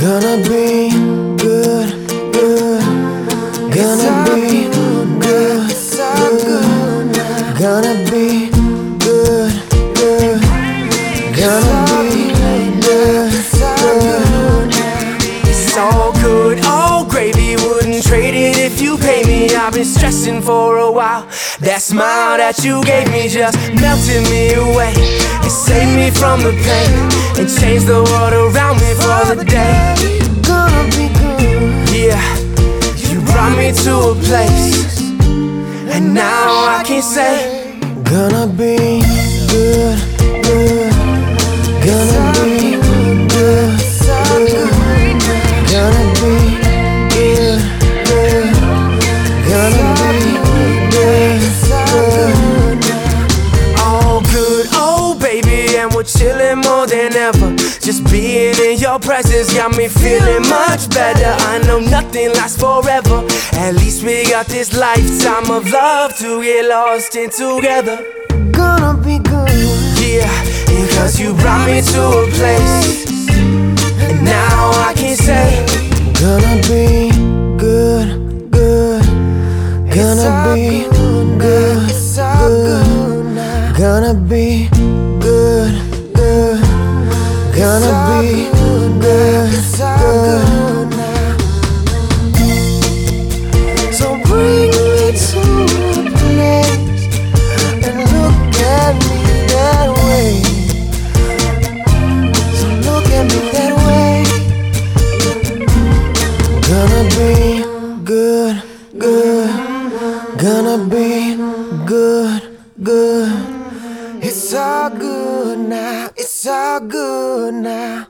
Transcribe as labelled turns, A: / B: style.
A: Gonna be good, good. Gonna be good, good. Gonna be good, good. Gonna be good, good.
B: It's all good, all gravy. Wouldn't trade it if you pay me. I've been stressing for a while. That smile that you gave me just melted me away. It saved me from the pain and changed the world around. Brought me to a place, and now I can say,
A: Gonna be good, good. Gonna be good, good. Gonna be good, good.
B: All good, oh baby, and we're chilling more than ever. Just being in your presence got me feeling much better. Nothing lasts forever. At least we got this lifetime of love to get lost in together.
A: Gonna be good.
B: Yeah, because you brought me to a place, and now I can say,
A: Gonna be good, good. Gonna be good, good. Gonna be good, good. Gonna be Gonna be good, good. Gonna be good, good, it's all good now. It's all good now.